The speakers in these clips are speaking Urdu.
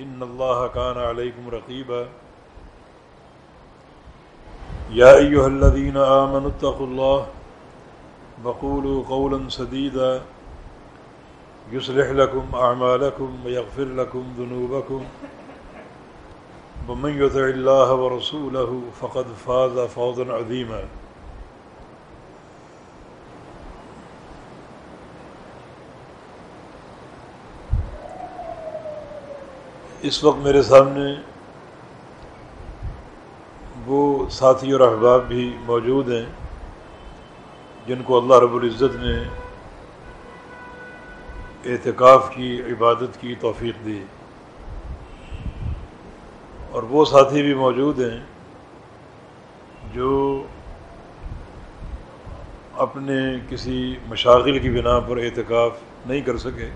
إن الله كان عليكم رقيبا. يا أيها الذين آمنوا اتقوا الله وقولوا قولا سديدا. يصلح لكم أعمالكم ويغفر لكم ذنوبكم. ومن يطع الله ورسوله فقد فاز فوزا عظيما. اس وقت میرے سامنے وہ ساتھی اور احباب بھی موجود ہیں جن کو اللہ رب العزت نے اعتکاف کی، عبادت کی توفیق دی۔ اور وہ ساتھی بھی موجود ہیں جو اپنے کسی مشاغل کی بنا پر اعتکاف نہیں کر سکے۔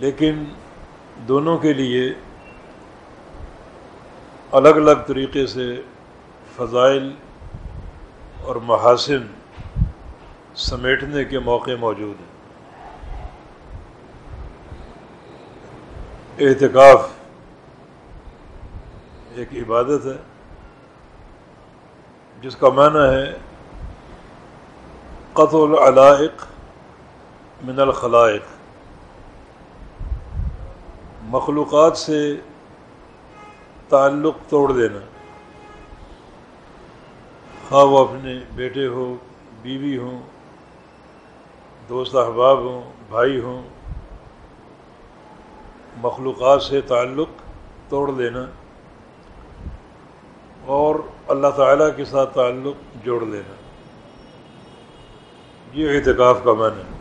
لیکن دونوں کے لیے الگ الگ طریقے سے فضائل اور محاسن سمیٹنے کے موقع موجود ہیں۔ احتکاف ایک عبادت ہے، جس کا معنی ہے قطع العلائق من الخلائق۔ مخلوقات سے تعلق توڑ دینا۔ خواہ وہ اپنے بیٹے ہو بیوی ہوں، دوست احباب ہوں، بھائی ہوں، مخلوقات سے تعلق توڑ دینا اور اللہ تعالیٰ کے ساتھ تعلق جوڑ لینا یہ اعتکاف کا معنی ہے۔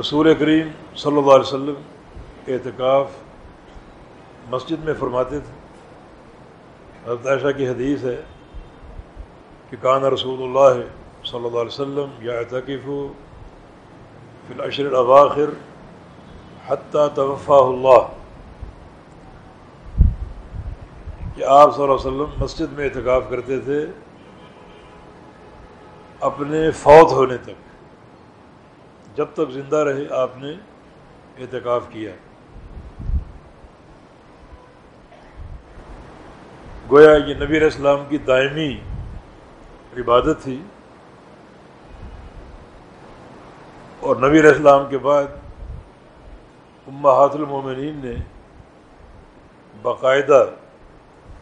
رسول کریم صلی اللہ علیہ وسلم اعتکاف مسجد میں فرماتے تھے۔ حضرت عائشہ کی حدیث ہے کہ کان رسول اللہ صلی اللہ علیہ وسلم یا اعتکف فی العشر الاواخر حتیٰ توفا اللہ۔ کہ آپ صلی اللہ علیہ وسلم مسجد میں اعتکاف کرتے تھے اپنے فوت ہونے تک، جب تک زندہ رہے آپ نے اعتکاف کیا گویا یہ نبی علیہ السلام کی دائمی عبادت تھی۔ اور نبی علیہ السلام کے بعد امہات المومنین نے باقاعدہ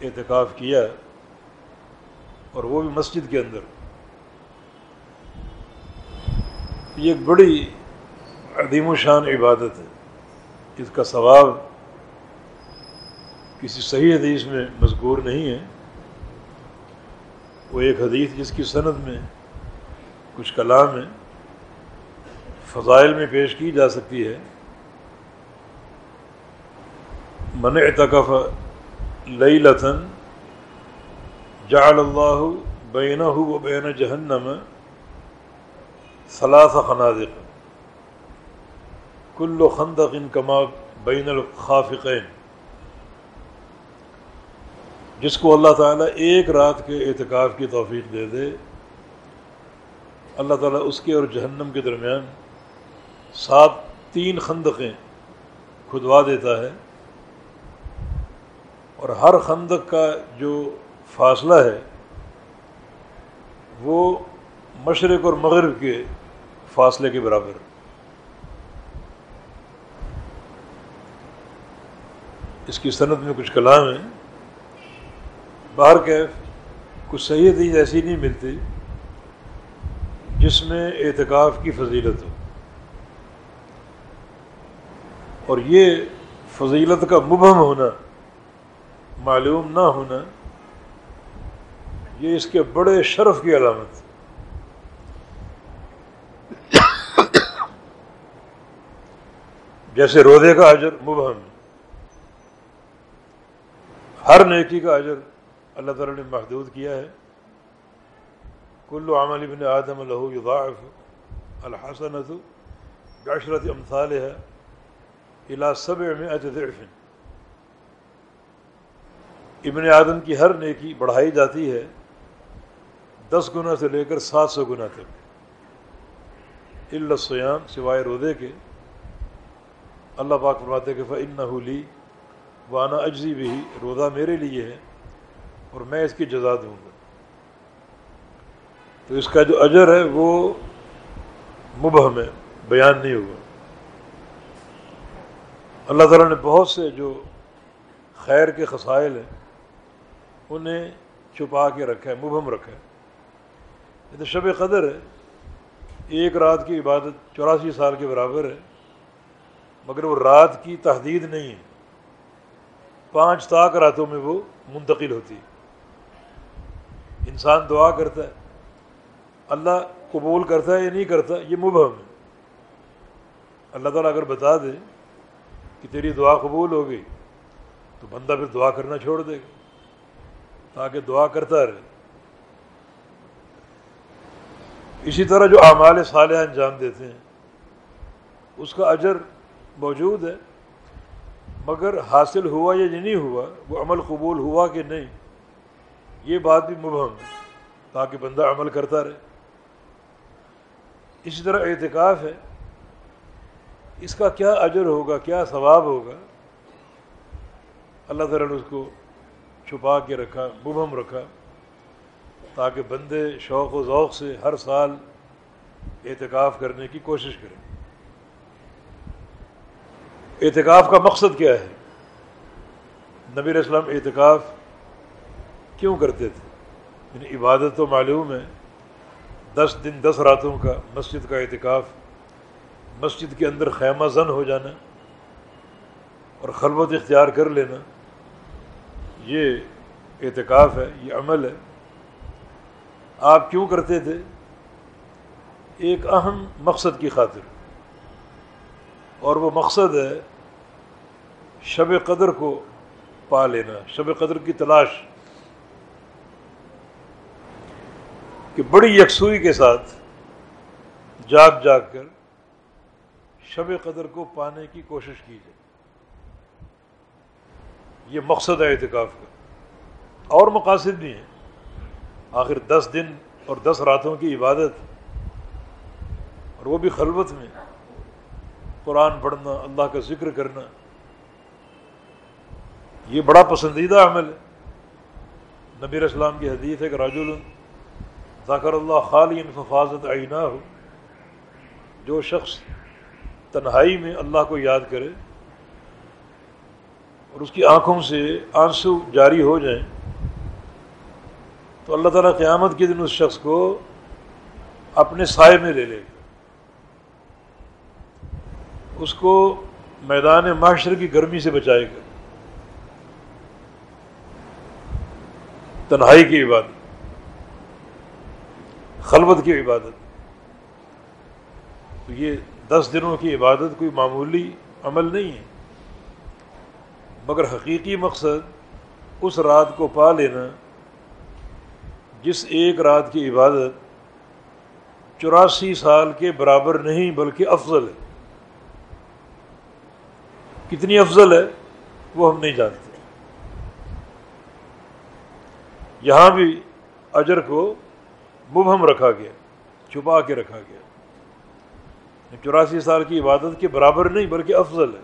اعتکاف کیا اور وہ بھی مسجد کے اندر۔ یہ ایک بڑی عدیم و شان عبادت ہے۔ اس کا ثواب کسی صحیح حدیث میں مذکور نہیں ہے۔ وہ ایک حدیث جس کی صنعت میں کچھ کلام ہے فضائل میں پیش کی جا سکتی ہے۔ من اعتکف لئی لتن جعل اللہ بینہ و بین جہنم ثلاث خنادق کل خندق ان کما بین الخافقین جس کو اللہ تعالیٰ ایک رات کے اعتکاف کی توفیق دے دے، اللہ تعالیٰ اس کے اور جہنم کے درمیان سات تین خندقیں کھدوا دیتا ہے۔ اور ہر خندق کا جو فاصلہ ہے، وہ مشرق اور مغرب کے فاصلے کے برابر۔ اس کی صنعت میں کچھ کلام ہیں۔ باہر کیف کچھ صحیح حدیث ایسی نہیں ملتی جس میں اعتکاف کی فضیلت ہو۔ اور یہ فضیلت کا مبہم ہونا، معلوم نہ ہونا، یہ اس کے بڑے شرف کی علامت جیسے رودے کا اجر مبہم ہر نیکی کا اجر اللہ تعالیٰ نے محدود کیا ہے۔ کل عمل ابن آدم لہو یضاعف الحسنت بعشرت امثال ہے الا سبع مئت ضعف۔ ابن آدم کی ہر نیکی بڑھائی جاتی ہے دس گنا سے لے کر سات سو گنا تک۔ السیام سوائے رودے کے۔ اللہ پاک فرماتے کہ فن نہ لی وانا اجزی بھی روزہ میرے لیے ہے اور میں اس کی جزا دوں گا۔ تو اس کا جو اجر ہے وہ مبہم ہے بیان نہیں ہوگا۔ اللہ تعالیٰ نے بہت سے جو خیر کے خسائل ہیں، انہیں چھپا کے رکھا ہے مبہم رکھا ہے۔ یہ تو شب قدر ہے۔ ایک رات کی عبادت چوراسی سال کے برابر ہے، مگر وہ رات کی تحدید نہیں ہے۔ پانچ طاق راتوں میں وہ منتقل ہوتی انسان دعا کرتا ہے، اللہ قبول کرتا ہے یا نہیں کرتا، یہ مبہم ہے۔ اللہ تعالیٰ اگر بتا دے کہ تیری دعا قبول ہو گئی، تو بندہ پھر دعا کرنا چھوڑ دے گا، تاکہ دعا کرتا رہے۔ اسی طرح جو اعمال صالح انجام دیتے ہیں، اس کا اجر موجود ہے۔ مگر حاصل ہوا یا نہیں ہوا، وہ عمل قبول ہوا کہ نہیں، یہ بات بھی مبہم ہے، تاکہ بندہ عمل کرتا رہے۔ اسی طرح اعتکاف ہے، اس کا کیا اجر ہوگا، کیا ثواب ہوگا؟ اللہ تعالیٰ نے اس کو چھپا کے رکھا، مبہم رکھا، تاکہ بندے شوق و ذوق سے ہر سال اعتکاف کرنے کی کوشش کریں۔ اعتکاف کا مقصد کیا ہے؟ نبی اسلام اعتکاف کیوں کرتے تھے؟ یعنی عبادت تو معلوم ہے، دس دن دس راتوں کا مسجد کا اعتکاف، مسجد کے اندر خیمہ زن ہو جانا اور خلوت اختیار کر لینا، یہ اعتکاف ہے، یہ عمل ہے۔ آپ کیوں کرتے تھے؟ ایک اہم مقصد کی خاطر۔ اور وہ مقصد ہے شب قدر کو پا لینا، شب قدر کی تلاش کہ بڑی یکسوئی کے ساتھ جاگ جاگ کر شب قدر کو پانے کی کوشش کی جائے یہ مقصد ہے اعتکاف کا۔ اور مقاصد بھی ہیں۔ آخر دس دن اور دس راتوں کی عبادت اور وہ بھی خلوت میں۔ قرآن پڑھنا، اللہ کا ذکر کرنا، یہ بڑا پسندیدہ عمل ہے۔ نبی اسلام کی حدیث ہے کہ راج ذاکر اللہ خالی ففاظت عینہ ہو جو شخص تنہائی میں اللہ کو یاد کرے اور اس کی آنکھوں سے آنسو جاری ہو جائیں، تو اللہ تعالیٰ قیامت کے دن اس شخص کو اپنے سائے میں لے لے گا۔ اس کو میدان معاشر کی گرمی سے بچائے گا۔ تنہائی کی عبادت، خلوت کی عبادت۔ تو یہ دس دنوں کی عبادت کوئی معمولی عمل نہیں ہے۔ مگر حقیقی مقصد اس رات کو پا لینا، جس ایک رات کی عبادت چوراسی سال کے برابر نہیں بلکہ افضل ہے۔ کتنی افضل ہے وہ ہم نہیں جانتے۔ یہاں بھی اجر کو مبہم رکھا گیا، چھپا کے رکھا گیا۔ چوراسی سال کی عبادت کے برابر نہیں، بلکہ افضل ہے۔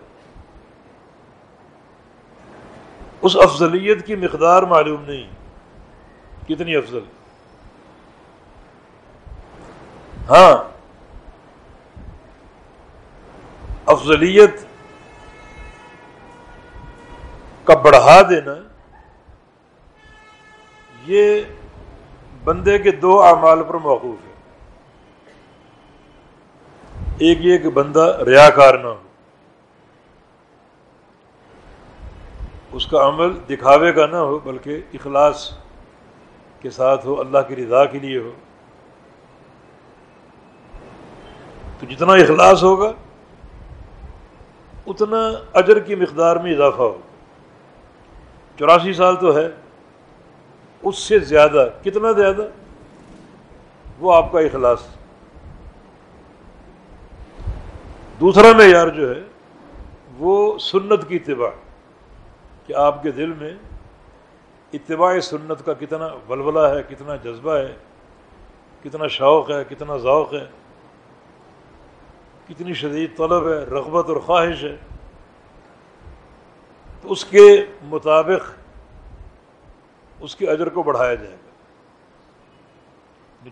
اس افضلیت کی مقدار معلوم نہیں۔ کتنی افضل۔ ہاں افضلیت کا بڑھا دینا، یہ بندے کے دو اعمال پر موقوف ہے۔ ایک یہ کہ بندہ ریا کار نہ ہو۔ اس کا عمل دکھاوے کا نہ ہو، بلکہ اخلاص کے ساتھ ہو، اللہ کی رضا کے لیے ہو۔ تو جتنا اخلاص ہوگا، اتنا اجر کی مقدار میں اضافہ ہوگا۔ چوراسی سال تو ہے، اس سے زیادہ، کتنا زیادہ؟ وہ آپ کا اخلاص۔ دوسرا معیار جو ہے، وہ سنت کی اتباع، کہ آپ کے دل میں اتباع سنت کا کتنا ولولہ ہے، کتنا جذبہ ہے، کتنا شوق ہے، کتنا ذوق ہے، کتنی شدید طلب ہے، رغبت اور خواہش ہے۔ تو اس کے مطابق اس کے اجر کو بڑھایا جائے گا۔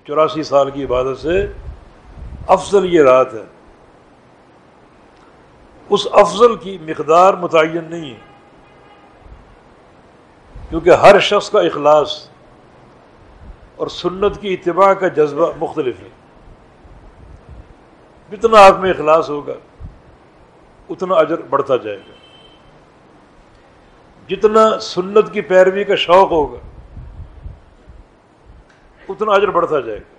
چوراسی سال کی عبادت سے افضل یہ رات ہے۔ اس افضل کی مقدار متعین نہیں ہے۔ کیونکہ ہر شخص کا اخلاص اور سنت کی اتباع کا جذبہ مختلف ہے۔ جتنا آپ میں اخلاص ہوگا، اتنا اجر بڑھتا جائے گا۔ جتنا سنت کی پیروی کا شوق ہوگا، اتنا اجر بڑھتا جائے گا۔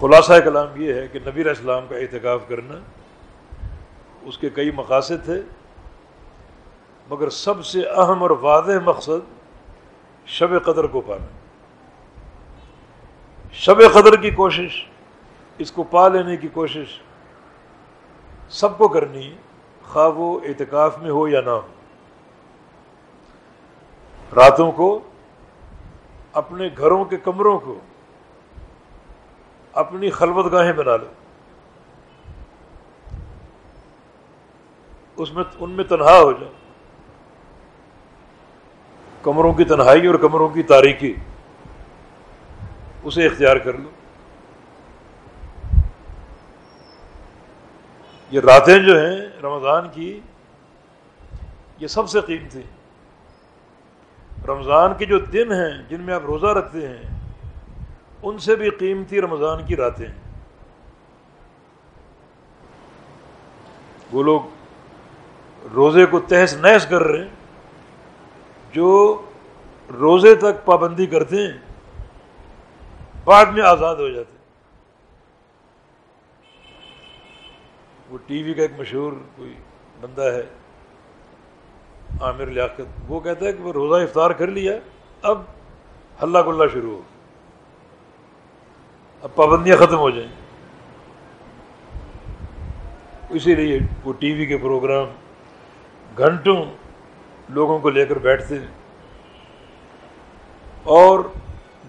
خلاصہ کلام یہ ہے کہ نبی علیہ السلام کا احتکاف کرنا اس کے کئی مقاصد تھے، مگر سب سے اہم اور واضح مقصد شب قدر کو پانا۔ شب قدر کی کوشش، اس کو پا لینے کی کوشش سب کو کرنی ہے۔ خواہ وہ اعتکاف میں ہو یا نہ ہو۔ راتوں کو، اپنے گھروں کے کمروں کو، اپنی خلوت گاہیں بنا لو۔ اس میں، ان میں تنہا ہو جاؤ۔ کمروں کی تنہائی اور کمروں کی تاریخی اسے اختیار کر لو۔ یہ راتیں جو ہیں رمضان کی، یہ سب سے قیمتی رمضان کے جو دن ہیں جن میں آپ روزہ رکھتے ہیں، ان سے بھی قیمتی رمضان کی راتیں ہیں۔ وہ لوگ روزے کو تہس نحس کر رہے ہیں، جو روزے تک پابندی کرتے ہیں، بعد میں آزاد ہو جاتے ہیں۔ وہ ٹی وی کا ایک مشہور کوئی بندہ ہے، عامر لیاقت، وہ کہتا ہے کہ وہ روزہ افطار کر لیا، اب ہلہ گلہ شروع ہو۔ اب پابندیاں ختم ہو جائیں۔ اسی لیے وہ ٹی وی کے پروگرام گھنٹوں لوگوں کو لے کر بیٹھتے ہیں۔ اور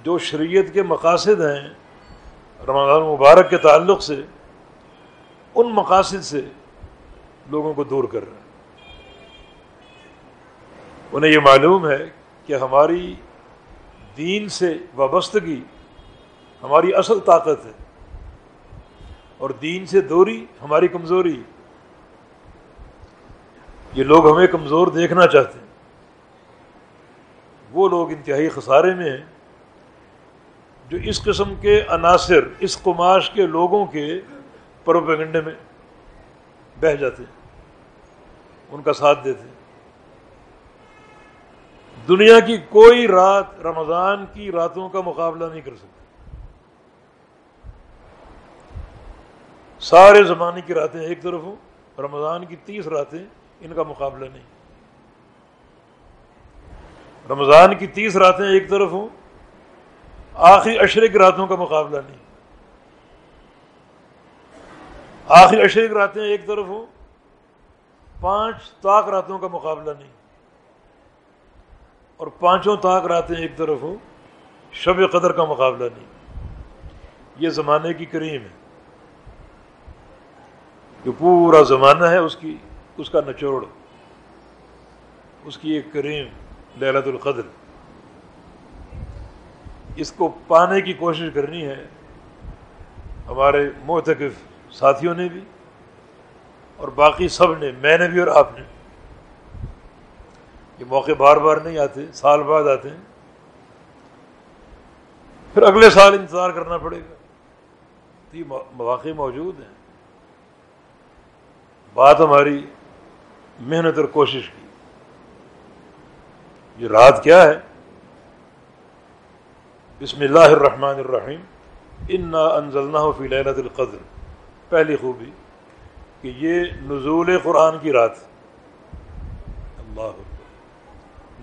جو شریعت کے مقاصد ہیں، رمضان مبارک کے تعلق سے ان مقاصد سے لوگوں کو دور کر رہے ہیں انہیں یہ معلوم ہے کہ ہماری دین سے وابستگی، ہماری اصل طاقت ہے۔ اور دین سے دوری ہماری کمزوری۔ یہ لوگ ہمیں کمزور دیکھنا چاہتے ہیں۔ وہ لوگ انتہائی خسارے میں ہیں جو اس قسم کے عناصر، اس قماش کے لوگوں کے پروپیگنڈے میں بہہ جاتے ہیں، ان کا ساتھ دیتے ہیں۔ دنیا کی کوئی رات رمضان کی راتوں کا مقابلہ نہیں کر سکتی سارے زمانے کی راتیں ایک طرف ہوں، رمضان کی تیس راتیں ان کا مقابلہ نہیں۔ رمضان کی تیس راتیں ایک طرف ہوں، آخری اشرے کی راتوں کا مقابلہ نہیں۔ آخری اشرے کی راتیں ایک طرف ہوں، پانچ طاق راتوں کا مقابلہ نہیں۔ اور پانچوں طاق راتیں ایک طرف ہوں، شب قدر کا مقابلہ نہیں۔ یہ زمانے کی کریم ہے۔ جو پورا زمانہ ہے، اس کی، اس کا نچوڑ، اس کی ایک کریم للت القدر۔ اس کو پانے کی کوشش کرنی ہے ہمارے معتکف ساتھیوں نے بھی اور باقی سب نے، میں نے بھی اور آپ نے۔ یہ موقع بار بار نہیں آتے، سال بعد آتے ہیں۔ پھر اگلے سال انتظار کرنا پڑے گا۔ تو یہ مواقع موجود ہیں۔ بات ہماری محنت اور کوشش کی۔ یہ رات کیا ہے؟ بسم اللہ الرحمن الرحیم۔ انا انزلنا فی لیلت القدر۔ پہلی خوبی کہ یہ نزول قرآن کی رات اللہ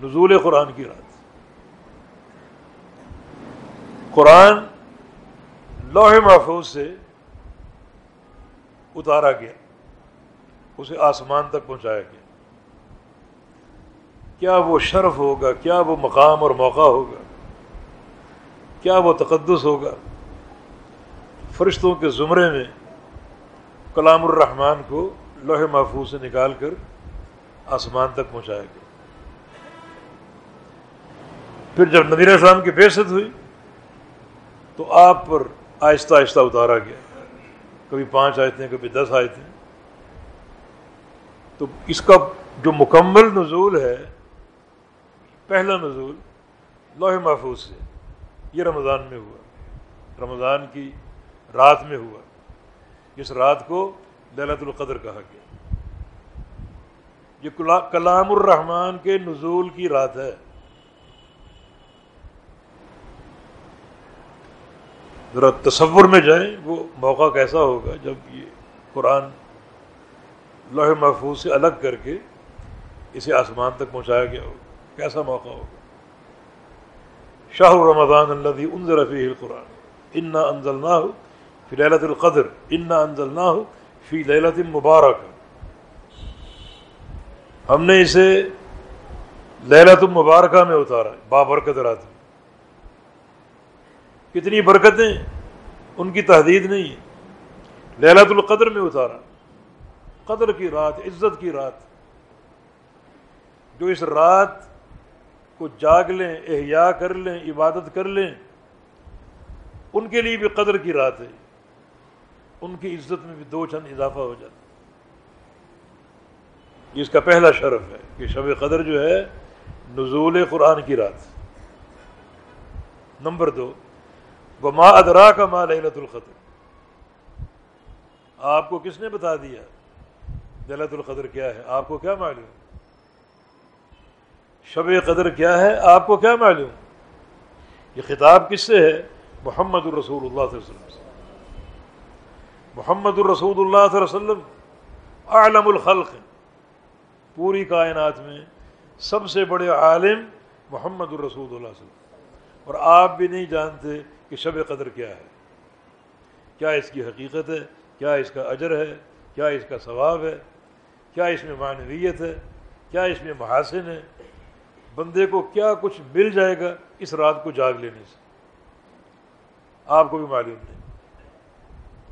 نزول قرآن کی رات۔ قرآن لوح محفوظ سے اتارا گیا۔ اسے آسمان تک پہنچایا گیا۔ کیا وہ شرف ہوگا؟ کیا وہ مقام اور موقع ہوگا؟ کیا وہ تقدس ہوگا؟ فرشتوں کے زمرے میں کلام الرحمن کو لوہے محفوظ سے نکال کر آسمان تک پہنچایا گیا۔ پھر جب نبیر اسلام کی بےست ہوئی، تو آپ پر آہستہ آہستہ اتارا گیا۔ کبھی پانچ آئے تھے کبھی دس آئے تھے تو اس کا جو مکمل نزول ہے، پہلا نزول لوہ محفوظ سے، یہ رمضان میں ہوا۔ رمضان کی رات میں ہوا۔ اس رات کو للت القدر کہا گیا۔ یہ کلام الرحمان کے نزول کی رات ہے۔ ذرا تصور میں جائیں، وہ موقع کیسا ہوگا جب یہ قرآن لوہے محفوظ سے الگ کر کے اسے آسمان تک پہنچایا گیا ہوگا کیسا موقع ہوگا؟ شاہ رمضان اللہ انضر فی القرآن۔ انا انزل نہ ہو فی للت القدر، انا انزل نہ ہو فی للت مبارک ہم نے اسے للت المبارکہ میں اتارا، بابرکت رات میں۔ کتنی برکتیں، ان کی تحدید نہیں ہے۔ للت القدر میں اتارا۔ قدر کی رات، عزت کی رات۔ جو اس رات کو جاگ لیں، احیاء کر لیں، عبادت کر لیں، ان کے لیے بھی قدر کی رات ہے۔ ان کی عزت میں بھی دو چند اضافہ ہو جاتا یہ اس کا پہلا شرف ہے کہ شب قدر جو ہے، نزول قرآن کی رات۔ نمبر دو وہ ادرا کا ماں للت القدر۔ آپ کو کس نے بتا دیا للت القدر کیا ہے؟ آپ کو کیا معلوم؟ شب قدر کیا ہے؟ آپ کو کیا معلوم؟ یہ خطاب کس سے ہے؟ محمد الرسول اللہ صلی اللہ علیہ وسلم محمد الرسول اللہ صلی اللہ علیہ وسلم عالم الخلق۔ پوری کائنات میں سب سے بڑے عالم محمد الرسول اللہ صلی اللہ علیہ وسلم۔ اور آپ بھی نہیں جانتے کہ شب قدر کیا ہے۔ کیا اس کی حقیقت ہے؟ کیا اس کا اجر ہے؟ کیا اس کا ثواب ہے؟ کیا اس میں معنویت ہے؟ کیا اس میں محاسن ہے؟ بندے کو کیا کچھ مل جائے گا؟ اس رات کو جاگ لینے سے۔ آپ کو بھی معلوم نہیں۔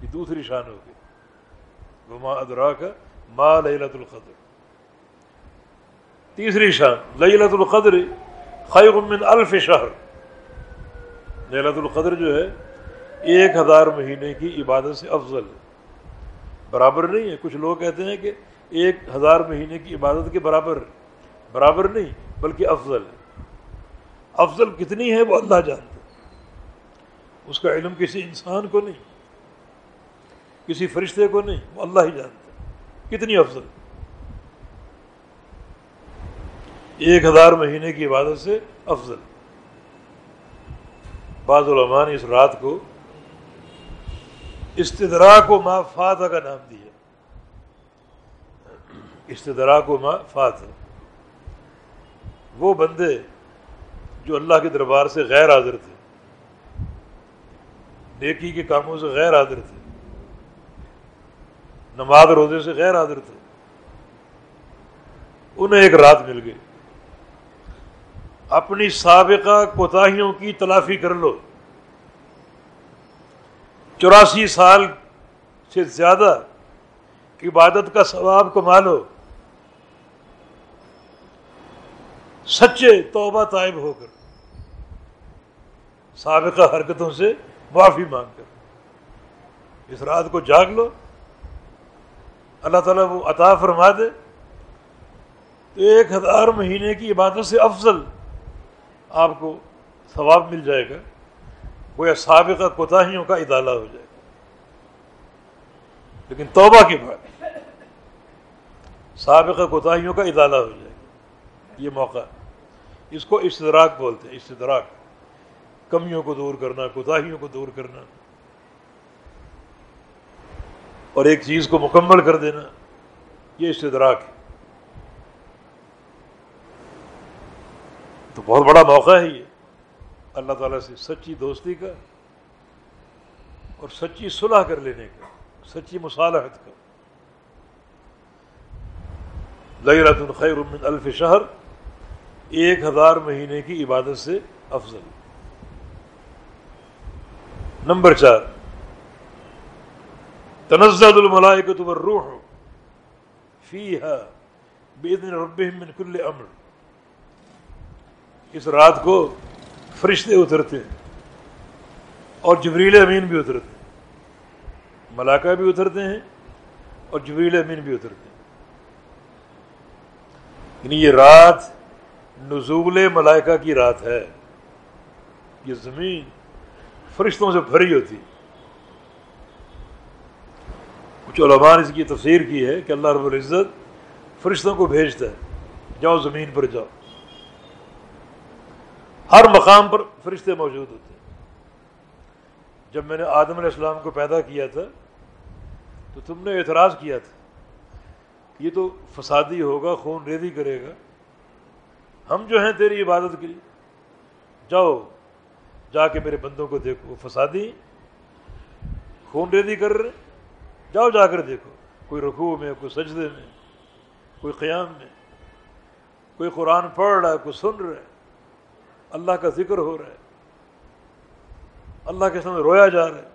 یہ دوسری شان ہوگی وہ ادرا کا ماں لت القدر۔ تیسری شان لت القدر خیب من الف شہر۔ لت القدر جو ہے، ایک ہزار مہینے کی عبادت سے افضل ہے۔ برابر نہیں ہے۔ کچھ لوگ کہتے ہیں کہ ایک ہزار مہینے کی عبادت کے برابر برابر نہیں، بلکہ افضل ہے۔ افضل کتنی ہے وہ اللہ جانتا اس کا علم کسی انسان کو نہیں۔ کسی فرشتے کو نہیں، وہ اللہ ہی جانتا کتنی افضل۔ ایک ہزار مہینے کی عبادت سے افضل۔ بعض علماء نے اس رات کو استدرا کو ما فاتح کا نام دیا۔ استدرا کو ما فاتح وہ بندے جو اللہ کے دربار سے غیر حاضر تھے، نیکی کے کاموں سے غیر حاضر تھے نماز روزے سے غیر حاضر تھے۔ انہیں ایک رات مل گئی۔ اپنی سابقہ کوتاہیوں کی تلافی کر لو۔ چوراسی سال سے زیادہ عبادت کا ثواب کما لو۔ سچے توبہ طائب ہو کر۔ سابقہ حرکتوں سے معافی مانگ کر۔ اس رات کو جاگ لو۔ اللہ تعالیٰ وہ عطا فرما دے تو ایک ہزار مہینے کی عبادت سے افضل آپ کو ثواب مل جائے گا وہ سابقہ کوتاہیوں کا ادالہ ہو جائے گا۔ لیکن توبہ کے بعد سابقہ کوتاہیوں کا ادالہ ہو جائے گا۔ یہ موقع۔ اس کو استدراک بولتے ہیں استدراک کمیوں کو دور کرنا، کوتاہیوں کو دور کرنا۔ اور ایک چیز کو مکمل کر دینا، یہ استدراک ہے۔ تو بہت بڑا موقع ہے یہ۔ اللہ تعالیٰ سے سچی دوستی کا اور سچی صلح کر لینے کا، سچی مصالحت کا۔ لگرت الخیر من الف شہر، ایک ہزار مہینے کی عبادت سے افضل۔ نمبر چار۔ تنزد الملائکت والروح فیہا بیدن ربهم من کل امر۔ اس رات کو فرشتے اترتے ہیں اور جبریل امین بھی اترتے ہیں۔ ملاقہ بھی اترتے ہیں اور جبریل امین بھی اترتے ہیں۔ یعنی یہ رات نزول ملائکہ کی رات ہے۔ یہ زمین فرشتوں سے بھری ہوتی ہے۔ کچھ علماء نے اس کی تفسیر کی ہے کہ اللہ رب العزت فرشتوں کو بھیجتا ہے، جاؤ زمین پر جاؤ۔ ہر مقام پر فرشتے موجود ہوتے ہیں۔ جب میں نے آدم علیہ السلام کو پیدا کیا تھا، تو تم نے اعتراض کیا تھا یہ تو فسادی ہوگا، خون ریزی کرے گا۔ ہم جو ہیں تیری عبادت کے لیے۔ جاؤ، جا کے میرے بندوں کو دیکھو فسادی، خون ریزی کر رہے جاؤ جا کر دیکھو، کوئی رکوع میں، کوئی سجدے میں، کوئی قیام میں، کوئی قرآن پڑھ رہا ہے، کوئی سن رہا ہے، اللہ کا ذکر ہو رہا ہے، اللہ کے سامنے رویا جا رہا ہے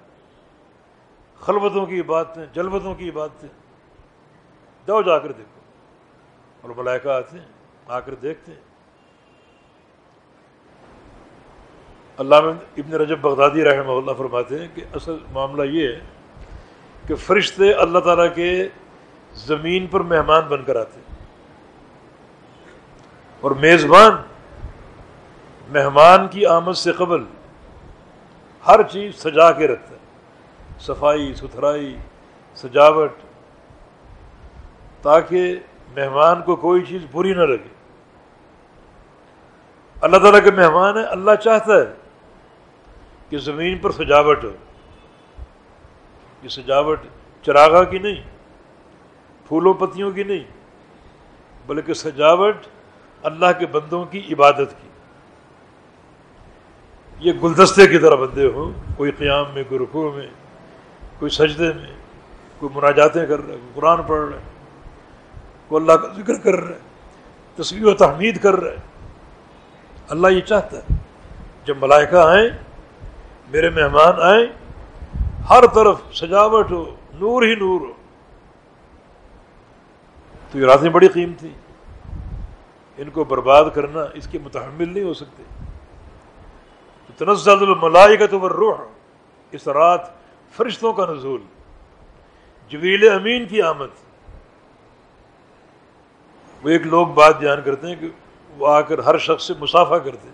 خلبتوں کی باتیں جلبتوں کی باتیں، جاؤ جا کر دیکھو۔ اور ملائکہ آتے ہیں، آ کر دیکھتے ہیں۔ اللہ ابن رجب بغدادی رحمہ اللہ فرماتے ہیں کہ اصل معاملہ یہ ہے کہ فرشتے اللہ تعالیٰ کے زمین پر مہمان بن کر آتے اور میزبان، مہمان کی آمد سے قبل ہر چیز سجا کے رکھتا ہے۔ صفائی، ستھرائی، سجاوٹ، تاکہ مہمان کو کوئی چیز بری نہ لگے۔ اللہ تعالیٰ کے مہمان ہے اللہ چاہتا ہے کہ زمین پر سجاوٹ ہو۔ یہ سجاوٹ چراغا کی نہیں، پھولوں پتیوں کی نہیں، بلکہ سجاوٹ اللہ کے بندوں کی عبادت کی۔ یہ گلدستے کی طرح بندے ہوں، کوئی قیام میں، کوئی رکوع میں، کوئی سجدے میں، کوئی مناجاتیں کر رہے، کوئی قرآن پڑھ رہے، کوئی اللہ کا ذکر کر رہے تصویر و تحمید کر رہے۔ اللہ یہ چاہتا ہے، جب ملائکہ آئیں، میرے مہمان آئیں ہر طرف سجاوٹ ہو، نور ہی نور ہو۔ تو یہ راتیں بڑی قیمتی ان کو برباد کرنا اس کے متحمل نہیں ہو سکتے۔ تنزل الملائکت والروح، اس رات فرشتوں کا نزول۔ جویل امین کی آمد۔ وہ ایک لوگ بات بیان کرتے ہیں کہ وہ آ کر ہر شخص سے مسافہ کرتے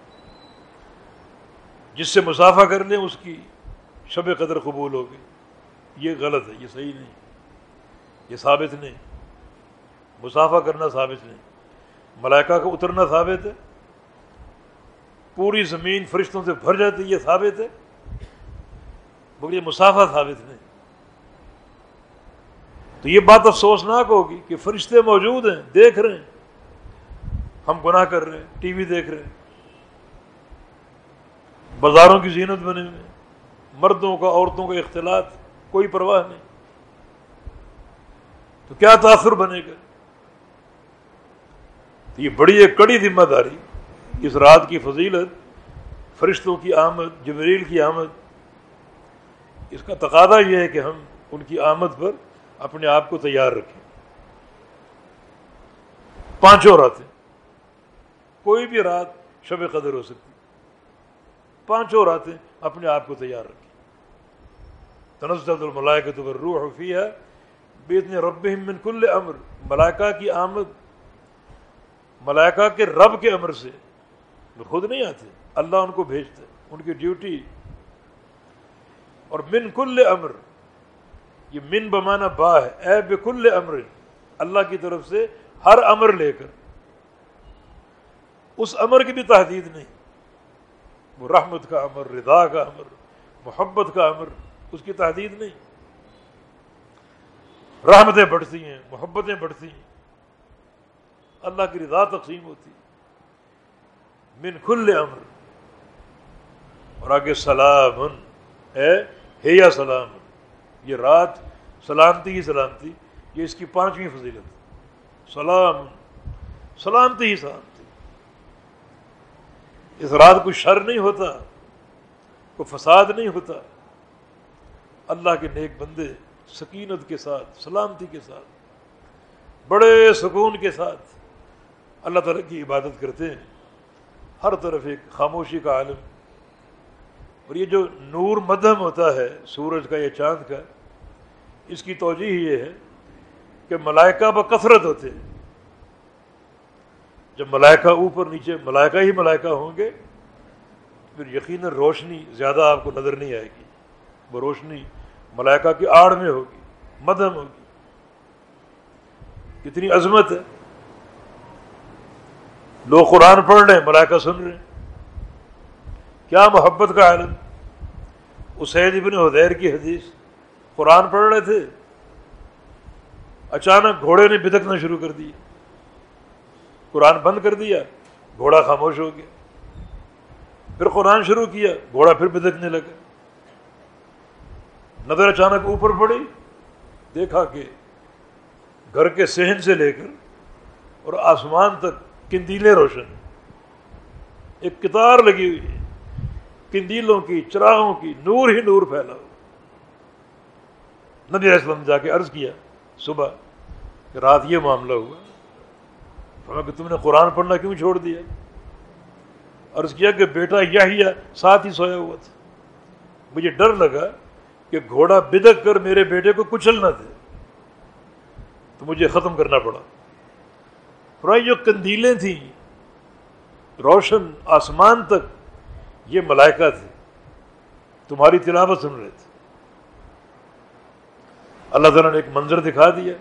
جس سے مسافہ کر لیں، اس کی شب قدر قبول ہوگی یہ غلط ہے، یہ صحیح نہیں۔ یہ ثابت نہیں۔ مسافہ کرنا ثابت نہیں۔ ملائکہ کا اترنا ثابت ہے۔ پوری زمین فرشتوں سے بھر جاتی یہ ثابت ہے۔ مگر یہ مسافہ ثابت نہیں۔ تو یہ بات افسوسناک ہوگی کہ فرشتے موجود ہیں، دیکھ رہے ہیں۔ ہم گناہ کر رہے ہیں، ٹی وی دیکھ رہے ہیں۔ بازاروں کی زینت بنے ہوئے مردوں کا، عورتوں کا اختلاط کوئی پرواہ نہیں۔ تو کیا تاثر بنے گا؟ تو یہ بڑی ایک کڑی ذمہ داری اس رات کی فضیلت، فرشتوں کی آمد، جبریل کی آمد۔ اس کا تقاضا یہ ہے کہ ہم ان کی آمد پر اپنے آپ کو تیار رکھیں۔ پانچوں راتیں۔ کوئی بھی رات شب قدر ہو سکتی۔ پانچوں راتیں اپنے آپ کو تیار رکھیں۔ تنزد الملائکت روح فیہ بیتن رب من کل امر۔ ملائکہ کی آمد، ملائکہ کے رب کے امر سے۔ وہ خود نہیں آتے، اللہ ان کو بھیجتے ان کی ڈیوٹی۔ اور من کل امر، یہ من بمانا با ہے، اے بکل امر۔ اللہ کی طرف سے ہر امر لے کر۔ اس امر کی بھی تحدید نہیں۔ وہ رحمت کا امر، رضا کا امر، محبت کا امر۔ اس کی تحدید نہیں۔ رحمتیں بڑھتی ہیں، محبتیں بڑھتی ہیں۔ اللہ کی رضا تقسیم ہوتی من کھل امر۔ اور آگے سلام ہے یا سلام یہ رات سلامتی ہی سلامتی، یہ اس کی پانچویں فضیلت۔ سلام سلامتی ہی سلامتی۔ اس رات کو شر نہیں ہوتا کوئی فساد نہیں ہوتا۔ اللہ کے نیک بندے، سکینت کے ساتھ، سلامتی کے ساتھ، بڑے سکون کے ساتھ اللہ تعالیٰ کی عبادت کرتے ہیں۔ ہر طرف ایک خاموشی کا عالم۔ اور یہ جو نور مدھم ہوتا ہے، سورج کا یا چاند کا، اس کی توجہ یہ ہے کہ ملائکہ بکثرت ہوتے ہیں۔ جب ملائکہ اوپر نیچے، ملائکہ ہی ملائکہ ہوں گے، پھر یقیناً روشنی زیادہ آپ کو نظر نہیں آئے گی۔ وہ روشنی ملائکہ کی آڑ میں ہوگی، مدھم ہوگی۔ کتنی عظمت ہے۔ لوگ قرآن پڑھ رہے ہیں، ملائکہ سن رہے ہیں۔ کیا محبت کا عالم۔ اسید ابن حدیر کی حدیث۔ قرآن پڑھ رہے تھے۔ اچانک گھوڑے نے بدکنا شروع کر دیا۔ قرآن بند کر دیا۔ گھوڑا خاموش ہو گیا۔ پھر قرآن شروع کیا۔ گھوڑا پھر بدکنے لگا۔ نظر اچانک اوپر پڑی، دیکھا کہ گھر کے سہن سے لے کر اور آسمان تک کندیلیں روشن۔ ایک کتار لگی ہوئی ہے، کندیلوں کی، چراغوں کی نور ہی نور پھیلا ہو نبی اسلم جا کے عرض کیا، صبح کہ رات یہ معاملہ ہوا۔ کہ تم نے قرآن پڑھنا کیوں چھوڑ دیا؟ عرض کیا کہ بیٹا یا ساتھ ہی سویا ہوا تھا۔ مجھے ڈر لگا کہ گھوڑا بدک کر میرے بیٹے کو کچل نہ دے۔ تو مجھے ختم کرنا پڑا۔ پرائی جو کندیلیں تھیں۔ روشن آسمان تک یہ ملائکہ تھے۔ تمہاری تلاوت سن رہے تھے۔ اللہ تعالیٰ نے ایک منظر دکھا دیا۔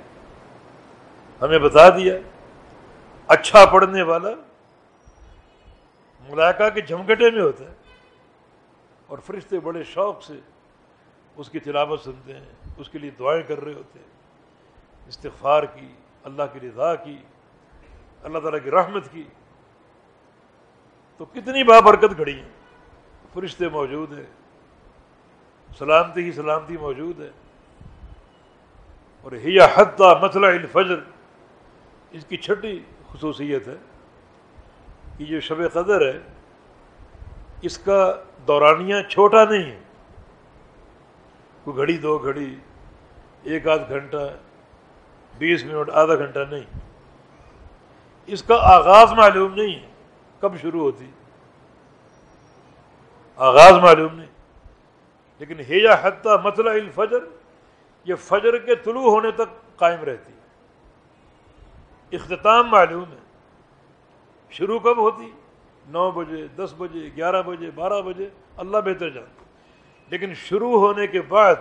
ہمیں بتا دیا۔ اچھا پڑھنے والا ملائکہ کے جھمگٹے میں ہوتا ہے اور فرشتے بڑے شوق سے اس کی تلاوت سنتے ہیں، اس کے لیے دعائیں کر رہے ہوتے ہیں۔ استغفار کی، اللہ کی رضا کی، اللہ تعالیٰ کی رحمت کی۔ تو کتنی بابرکت گھڑی ہیں۔ فرشتے موجود ہیں۔ سلامتی ہی سلامتی موجود ہے۔ اور ہیا حتہ مسئلہ الفجر۔ اس کی چھٹی خصوصیت ہے کہ یہ شب قدر ہے۔ اس کا دورانیہ چھوٹا نہیں ہے۔ کوئی گھڑی، دو گھڑی، ایک آدھ گھنٹہ، بیس منٹ، آدھا گھنٹہ نہیں۔ اس کا آغاز معلوم نہیں ہے، کب شروع ہوتی۔ آغاز معلوم نہیں۔ لیکن ہیجا حتہ مطلع الفجر، یہ فجر کے طلوع ہونے تک قائم رہتی اختتام معلوم ہے۔ شروع کب ہوتی؟ نو بجے، دس بجے، گیارہ بجے، بارہ بجے، اللہ بہتر جانتا لیکن شروع ہونے کے بعد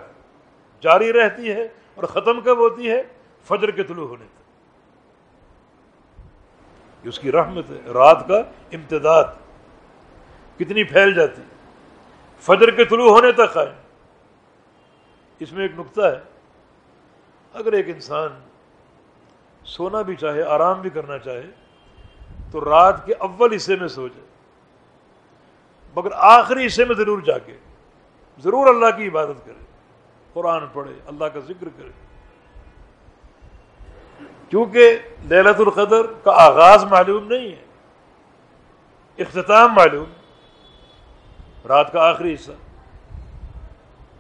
جاری رہتی ہے اور ختم کب ہوتی ہے؟ فجر کے طلوع ہونے تک۔ یہ اس کی رحمت ہے، رات کا امتداد۔ کتنی پھیل جاتی۔ فجر کے طلوع ہونے تک آئے۔ اس میں ایک نقطہ ہے، اگر ایک انسان سونا بھی چاہے، آرام بھی کرنا چاہے، تو رات کے اول حصے میں سو جائے۔ مگر آخری حصے میں ضرور جا کے ضرور اللہ کی عبادت کرے، قرآن پڑھے، اللہ کا ذکر کرے۔ کیونکہ للت القدر کا آغاز معلوم نہیں ہے، اختتام معلوم، رات کا آخری حصہ۔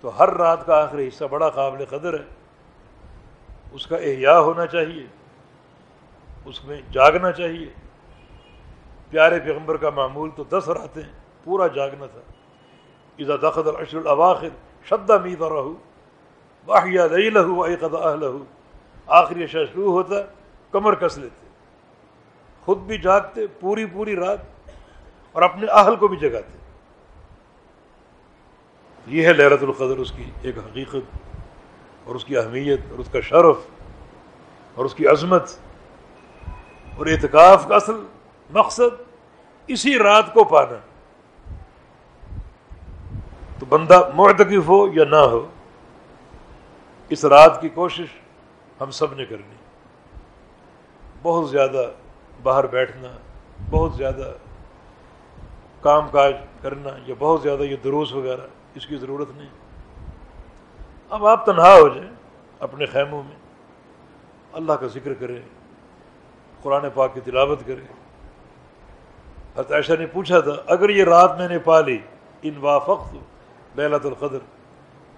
تو ہر رات کا آخری حصہ بڑا قابل قدر ہے، اس کا احیاء ہونا چاہیے، اس میں جاگنا چاہیے۔ پیارے پیغمبر کا معمول تو دس راتیں پورا جاگنا تھا۔ اذا دخل العشر الاواخر شد مید رہو واحیہ لئی لہو اے قدا لہو آخری شروع ہوتا، کمر کس لیتے. خود بھی جاگتے، پوری پوری رات، اور اپنے اہل کو بھی جگاتے. یہ ہے لہرت القدر، اس کی ایک حقیقت، اور اس کی اہمیت، اور اس کا شرف، اور اس کی عظمت، اور اعتکاف کا اصل مقصد، اسی رات کو پانا. تو بندہ معتکف ہو یا نہ ہو، اس رات کی کوشش ہم سب نے کرنی۔ بہت زیادہ باہر بیٹھنا، بہت زیادہ کام کاج کرنا، یا بہت زیادہ یہ دروس وغیرہ، اس کی ضرورت نہیں۔ اب آپ تنہا ہو جائیں اپنے خیموں میں، اللہ کا ذکر کریں، قرآن پاک کی تلاوت کریں۔ حضرت عائشہ نے پوچھا تھا، اگر یہ رات میں نے پا لی ان وافق للت القدر۔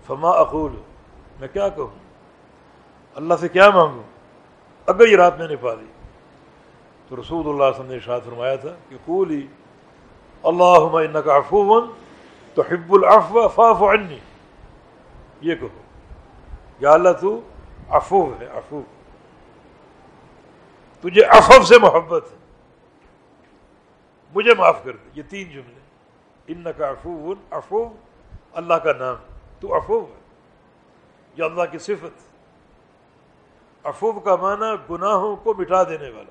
فما اقول میں کیا کہوں؟ اللہ سے کیا مانگوں؟ اگر یہ رات میں نے پا لی تو رسول اللہ صلی اللہ علیہ وسلم نے ارشاد فرمایا تھا کہ قولی اللہ کا افوون تو حب العفو فاف عنی۔ یہ کہو۔ یا اللہ تو افو ہے افو تجھے افف سے محبت ہے۔ مجھے معاف کر دے۔ یہ تین جملے۔ ان کا افو افو اللہ کا نام، تو افو ہے یا اللہ کی صفت۔ افو کا معنی گناہوں کو مٹا دینے والا۔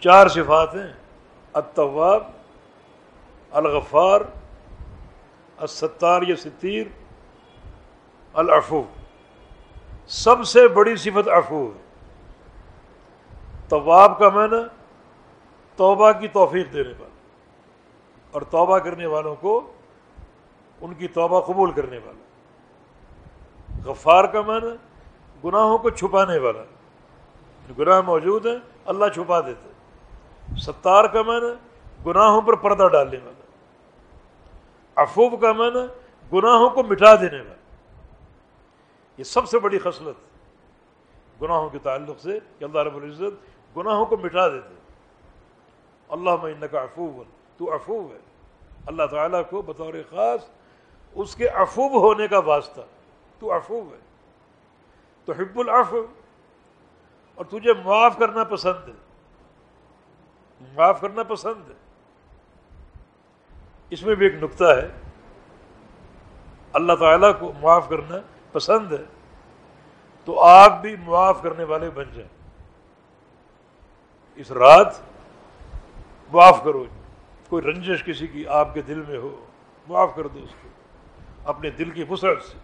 چار صفات ہیں الطواب الغفار، الستار، یا ستیر، العفو۔ سب سے بڑی صفت عفو ہے۔ طواب کا معنی توبہ کی توفیق دینے والا۔ اور توبہ کرنے والوں کو ان کی توبہ قبول کرنے والا۔ غفار کا معنی گناہوں کو چھپانے والا۔ گناہ موجود ہے اللہ چھپا دیتے ستار کا معنی گناہوں پر پردہ ڈالنے والا۔ افوب کا معنی گناہوں کو مٹا دینے والا۔ یہ سب سے بڑی خصلت۔ گناہوں کے تعلق سے کہ اللہ رب العزت گناہوں کو مٹا دیتے اللہ میں کا افوب تو افوب ہے۔ اللہ تعالیٰ کو بطور خاص اس کے افوب ہونے کا واسطہ۔ تو افوب ہے۔ تو حب العفو۔ اور تجھے معاف کرنا پسند ہے۔ معاف کرنا پسند ہے۔ اس میں بھی ایک نقطہ ہے۔ اللہ تعالیٰ کو معاف کرنا پسند ہے۔ تو آپ بھی معاف کرنے والے بن جائیں۔ اس رات معاف کرو۔ کوئی رنجش کسی کی آپ کے دل میں ہو، معاف کر دو اس کو، اپنے دل کی وسعت سے۔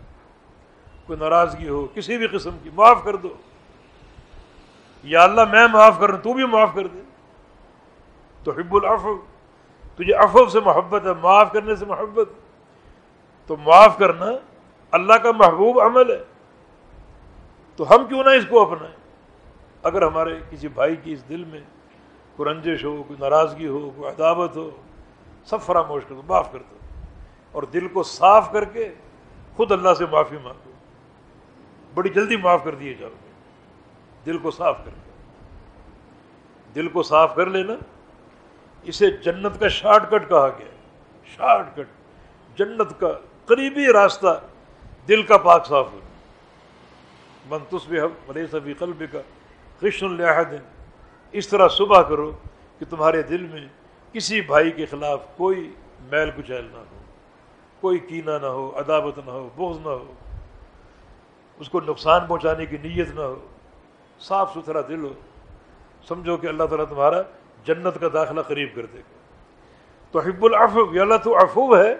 کوئی ناراضگی ہو، کسی بھی قسم کی، معاف کر دو۔ یا اللہ میں معاف کر رہا ہوں، تو بھی معاف کر دے۔ تو حب العفو، تجھے افو سے محبت ہے، معاف کرنے سے محبت۔ تو معاف کرنا اللہ کا محبوب عمل ہے۔ تو ہم کیوں نہ اس کو اپنائیں؟ اگر ہمارے کسی بھائی کی اس دل میں کوئی رنجش ہو، کوئی ناراضگی ہو، کوئی عداوت ہو، سب فراموش کر دو، معاف کر دو۔ اور دل کو صاف کر کے خود اللہ سے معافی مانگو۔ بڑی جلدی معاف کر دیے جاؤ۔ گے دل کو صاف کر کے دل کو صاف کر لینا۔ اسے جنت کا شارٹ کٹ کہا گیا۔ Shortcut. جنت کا قریبی راستہ دل کا پاک صاف ہونا۔ منتس بھی بھلے سبھی قلب کا خشن الحد اس طرح صبح کرو کہ تمہارے دل میں کسی بھائی کے خلاف کوئی میل کچیل نہ ہو، کوئی کینہ نہ ہو عدابت نہ ہو، بغض نہ ہو، اس کو نقصان پہنچانے کی نیت نہ ہو، صاف ستھرا دل ہو، سمجھو کہ اللہ تعالیٰ تمہارا جنت کا داخلہ قریب کر دے گا۔ تو حب العفو، یا اللہ تو افو ہے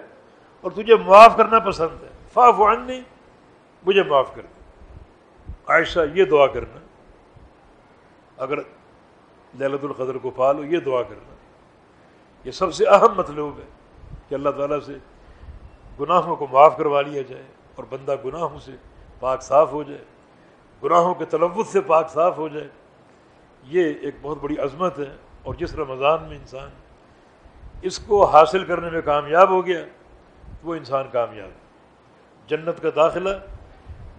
اور تجھے معاف کرنا پسند ہے۔ فاف عنی، مجھے معاف کر دے۔ عائشہ، یہ دعا کرنا۔ اگر للت القدر کو پالو یہ دعا کرنا۔ یہ سب سے اہم مطلوب ہے کہ اللہ تعالیٰ سے گناہوں کو معاف کروا لیا جائے اور بندہ گناہوں سے پاک صاف ہو جائے، گناہوں کے تلوث سے پاک صاف ہو جائے۔ یہ ایک بہت بڑی عظمت ہے اور جس رمضان میں انسان اس کو حاصل کرنے میں کامیاب ہو گیا، وہ انسان کامیاب ہے۔ جنت کا داخلہ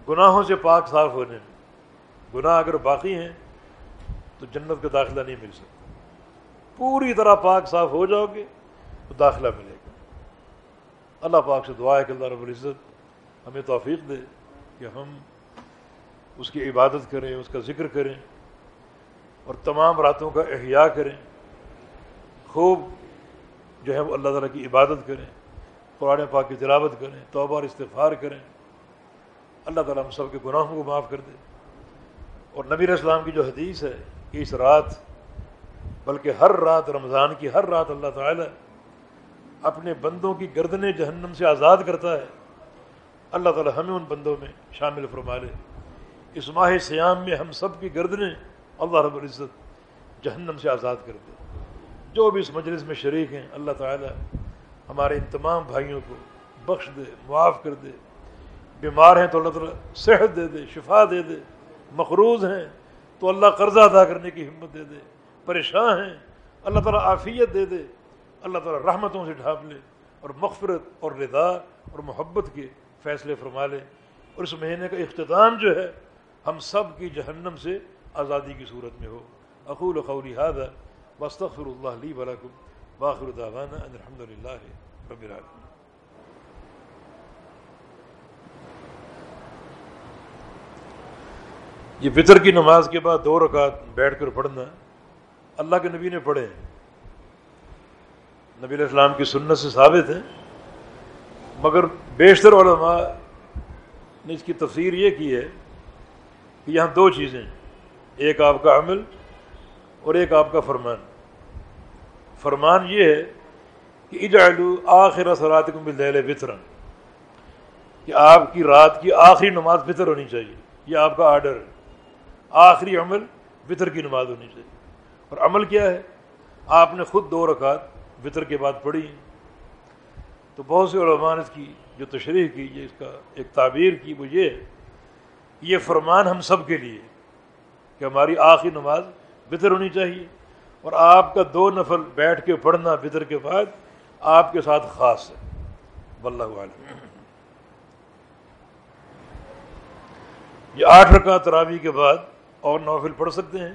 گناہوں سے پاک صاف ہونے میں۔ گناہ اگر باقی ہیں تو جنت کا داخلہ نہیں مل سکتا۔ پوری طرح پاک صاف ہو جاؤ گے تو داخلہ ملے گا۔ اللہ پاک سے دعا ہے کہ اللہ رب العزت ہمیں توفیق دے کہ ہم اس کی عبادت کریں، اس کا ذکر کریں اور تمام راتوں کا احیاء کریں۔ خوب جو ہے وہ اللہ تعالیٰ کی عبادت کریں، قرآن پاک کی تلاوت کریں، توبہ اور استفار کریں۔ اللہ تعالیٰ ہم سب کے گناہوں کو معاف کر دے۔ اور نبی اسلام کی جو حدیث ہے کہ اس رات، بلکہ ہر رات رمضان کی ہر رات اللہ تعالیٰ اپنے بندوں کی گردنیں جہنم سے آزاد کرتا ہے۔ اللہ تعالیٰ ہمیں ان بندوں میں شامل فرما لے۔ اس ماہ سیام میں ہم سب کی گردنیں اللہ رب العزت جہنم سے آزاد کر دے۔ جو بھی اس مجلس میں شریک ہیں، اللہ تعالیٰ ہمارے ان تمام بھائیوں کو بخش دے، معاف کر دے۔ بیمار ہیں تو اللہ تعالیٰ صحت دے دے، شفا دے دے۔ مقروض ہیں تو اللہ قرضہ ادا کرنے کی ہمت دے دے، پریشان ہیں، اللہ تعالیٰ عافیت دے دے، اللہ تعالیٰ رحمتوں سے ڈھانپ لے اور مغفرت اور رضا اور محبت کے فیصلے فرما لے۔ اور اس مہینے کا اختتام جو ہے، ہم سب کی جہنم سے آزادی کی صورت میں ہو۔ اقول قولی هذا واستغفر اللہ لی ولکم واخر دعوانا ان الحمد للہ رب العالمین۔ یہ فطر کی نماز کے بعد دو رکعت بیٹھ کر پڑھنا اللہ کے نبی نے پڑھے نبی علیہ السلام کی سنت سے ثابت ہیں مگر بیشتر علماء نے اس کی تفسیر یہ کی ہے کہ یہاں دو چیزیں ایک آپ کا عمل اور ایک آپ کا فرمان۔ فرمان یہ ہے کہ اجعلو آخر اثرات کو مل وطرن کہ آپ کی رات کی آخری نماز فطر ہونی چاہیے۔ یہ آپ کا آرڈر ہے۔ آخری عمل وطر کی نماز ہونی چاہیے۔ اور عمل کیا ہے؟ آپ نے خود دو رکعت وطر کے بعد پڑھی۔ تو بہت سے علماء نے اس کی جو تشریح کی، یہ اس کا ایک تعبیر کی وہ یہ ہے یہ فرمان ہم سب کے لیے کہ ہماری آخری نماز بطر ہونی چاہیے۔ اور آپ کا دو نفل بیٹھ کے پڑھنا بطر کے بعد آپ کے ساتھ خاص ہے۔ واللہ عالم۔ یہ آٹھ رکعت تراوی کے بعد اور نوفل پڑھ سکتے ہیں۔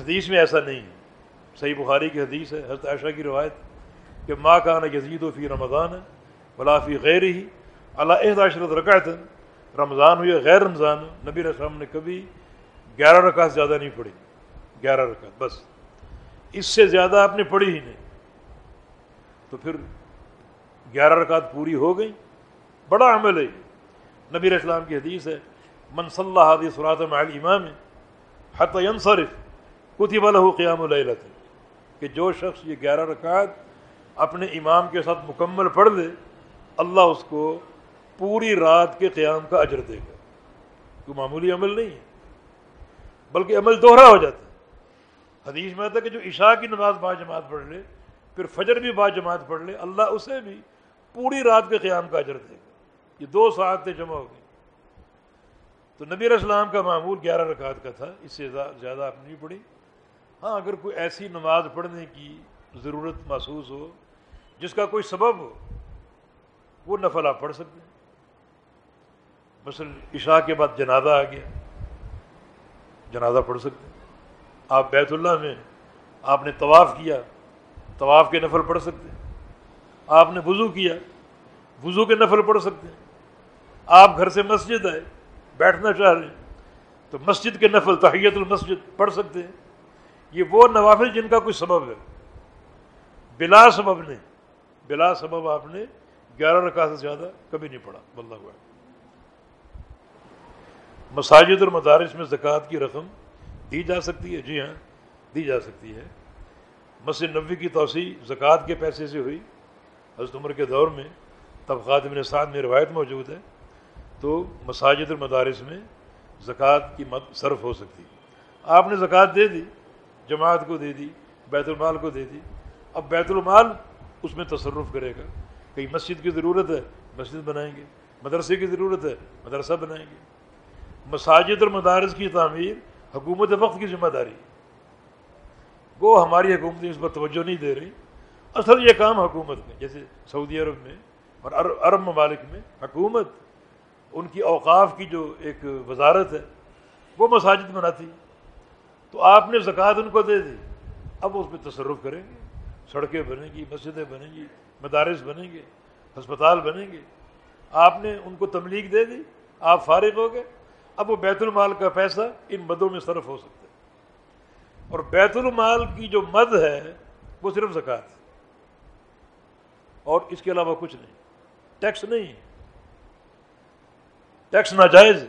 حدیث میں ایسا نہیں۔ ہے صحیح بخاری کی حدیث ہے، حضرت عائشہ کی روایت کہ ماں کا نا یزید و فی رمضان ہے بلافی غیر ہی اللہ عشرت رکعت رمضان ہوئی غیر رمضان، نبی السلام نے کبھی گیارہ رکعت زیادہ نہیں پڑھی۔ گیارہ رکعت بس۔ اس سے زیادہ آپ نے پڑھی ہی نہیں۔ تو پھر گیارہ رکعت پوری ہو گئی۔ بڑا عمل ہے۔ نبی السلام کی حدیث ہے من صلی حدیث صلاۃ مع امام حت ينصرف کتب له قیام اللیلۃ کہ جو شخص یہ گیارہ رکعت اپنے امام کے ساتھ مکمل پڑھ لے، اللہ اس کو پوری رات کے قیام کا اجر دے گا۔ کوئی معمولی عمل نہیں ہے، بلکہ عمل دوہرا ہو جاتا ہے۔ حدیث میں آتا ہے کہ جو عشاء کی نماز با جماعت پڑھ لے، پھر فجر بھی با جماعت پڑھ لے، اللہ اسے بھی پوری رات کے قیام کا اجر دے گا۔ یہ دو ساعتیں جمع ہو گئی تو نبی اسلام کا معمول گیارہ رکعت کا تھا، اس سے زیادہ آپ نہیں پڑھی۔ ہاں اگر کوئی ایسی نماز پڑھنے کی ضرورت محسوس ہو، جس کا کوئی سبب ہو، وہ نفل آپ پڑھ سکتے ہیں۔ مثلا عشاء کے بعد جنازہ آ گیا، جنازہ پڑھ سکتے ہیں۔ آپ بیت اللہ میں، آپ نے طواف کیا، طواف کے نفل پڑھ سکتے ہیں۔ آپ نے وضو کیا، وضو کے نفل پڑھ سکتے ہیں۔ آپ گھر سے مسجد آئے بیٹھنا چاہ رہے ہیں۔ تو مسجد کے نفل، تحیت المسجد پڑھ سکتے ہیں۔ یہ وہ نوافل جن کا کوئی سبب ہے۔ بلا سبب نہیں۔ بلا سبب آپ نے گیارہ رکعت سے زیادہ کبھی نہیں پڑھا۔ بلّہ ہوا مساجد اور مدارس میں زکوٰۃ کی رقم دی جا سکتی ہے۔ جی ہاں دی جا سکتی ہے۔ مسجد نبی کی توسیع زکوٰۃ کے پیسے سے ہوئی۔ حضرت عمر کے دور میں طبقات ابن سعد میں روایت موجود ہے۔ تو مساجد اور مدارس میں زکوٰۃ کی مد صرف ہو سکتی۔ آپ نے زکوٰۃ دے دی، جماعت کو دے دی، بیت المال کو دے دی۔ اب بیت المال اس میں تصرف کرے گا۔ کہیں مسجد کی ضرورت ہے، مسجد بنائیں گے۔ مدرسے کی ضرورت ہے، مدرسہ بنائیں گے۔ مساجد اور مدارس کی تعمیر حکومت وقت کی ذمہ داری۔ وہ ہماری حکومت اس پر توجہ نہیں دے رہی۔ اصل یہ کام حکومت میں، جیسے سعودی عرب میں اور عرب ممالک میں حکومت ان کی اوقاف کی جو ایک وزارت ہے، وہ مساجد بناتی تو آپ نے زکوٰۃ ان کو دے دی۔ اب اس پہ تصرف کریں گے۔ سڑکیں بنیں گی، مسجدیں بنیں گی، مدارس بنیں گے، ہسپتال بنیں گے۔ آپ نے ان کو تبلیغ دے دی، آپ فارغ ہو گئے۔ اب وہ بیت المال کا پیسہ ان مدوں میں صرف ہو سکتا ہے۔ اور بیت المال کی جو مد ہے، وہ صرف زکوٰۃ اور اس کے علاوہ کچھ نہیں۔ ٹیکس نہیں ٹیکس ناجائز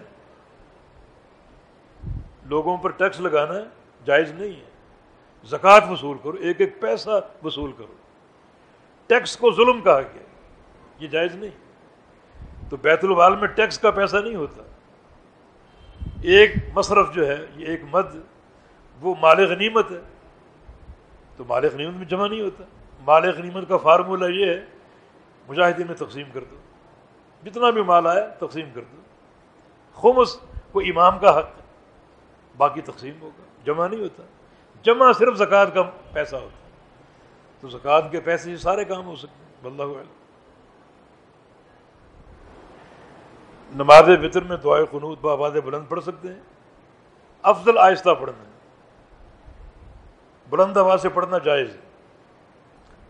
لوگوں پر ٹیکس لگانا جائز نہیں ہے۔ زکوٰۃ وصول کرو، ایک ایک پیسہ وصول کرو۔ ٹیکس کو ظلم کہا گیا، یہ جائز نہیں۔ تو بیت المال میں ٹیکس کا پیسہ نہیں ہوتا۔ ایک مصرف جو ہے، یہ ایک مد، وہ مال غنیمت ہے۔ تو مال غنیمت میں جمع نہیں ہوتا۔ مال غنیمت کا فارمولہ یہ ہے، مجاہدین میں تقسیم کر دو۔ جتنا بھی مال آیا، تقسیم کر دو۔ خمس کو امام کا حق۔ ہے باقی تقسیم ہوگا، جمع نہیں ہوتا۔ جمع صرف زکوٰۃ کا پیسہ ہوتا تو زکوٰۃ کے پیسے سے سارے کام ہو سکتے ہیں بلّہ نماز فطر میں دعائے قنوط بآباد بلند پڑھ سکتے ہیں۔ افضل آہستہ پڑھنا ہے۔ بلند آواز سے پڑھنا جائز ہے۔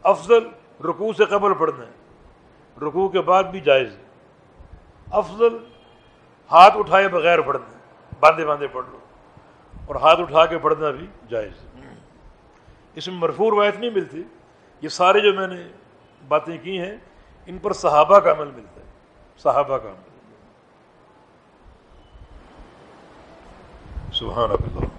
افضل رکوع سے قبل پڑھنا ہے۔ رکوع کے بعد بھی جائز ہے۔ افضل ہاتھ اٹھائے بغیر پڑھنا، باندھے باندھے پڑھ لو۔ اور ہاتھ اٹھا کے پڑھنا بھی جائز اس میں مرفور روایت نہیں ملتی۔ یہ سارے جو میں نے باتیں کی ہیں، ان پر صحابہ کا عمل ملتا ہے۔ صحابہ کا عمل۔ سبحان اللہ۔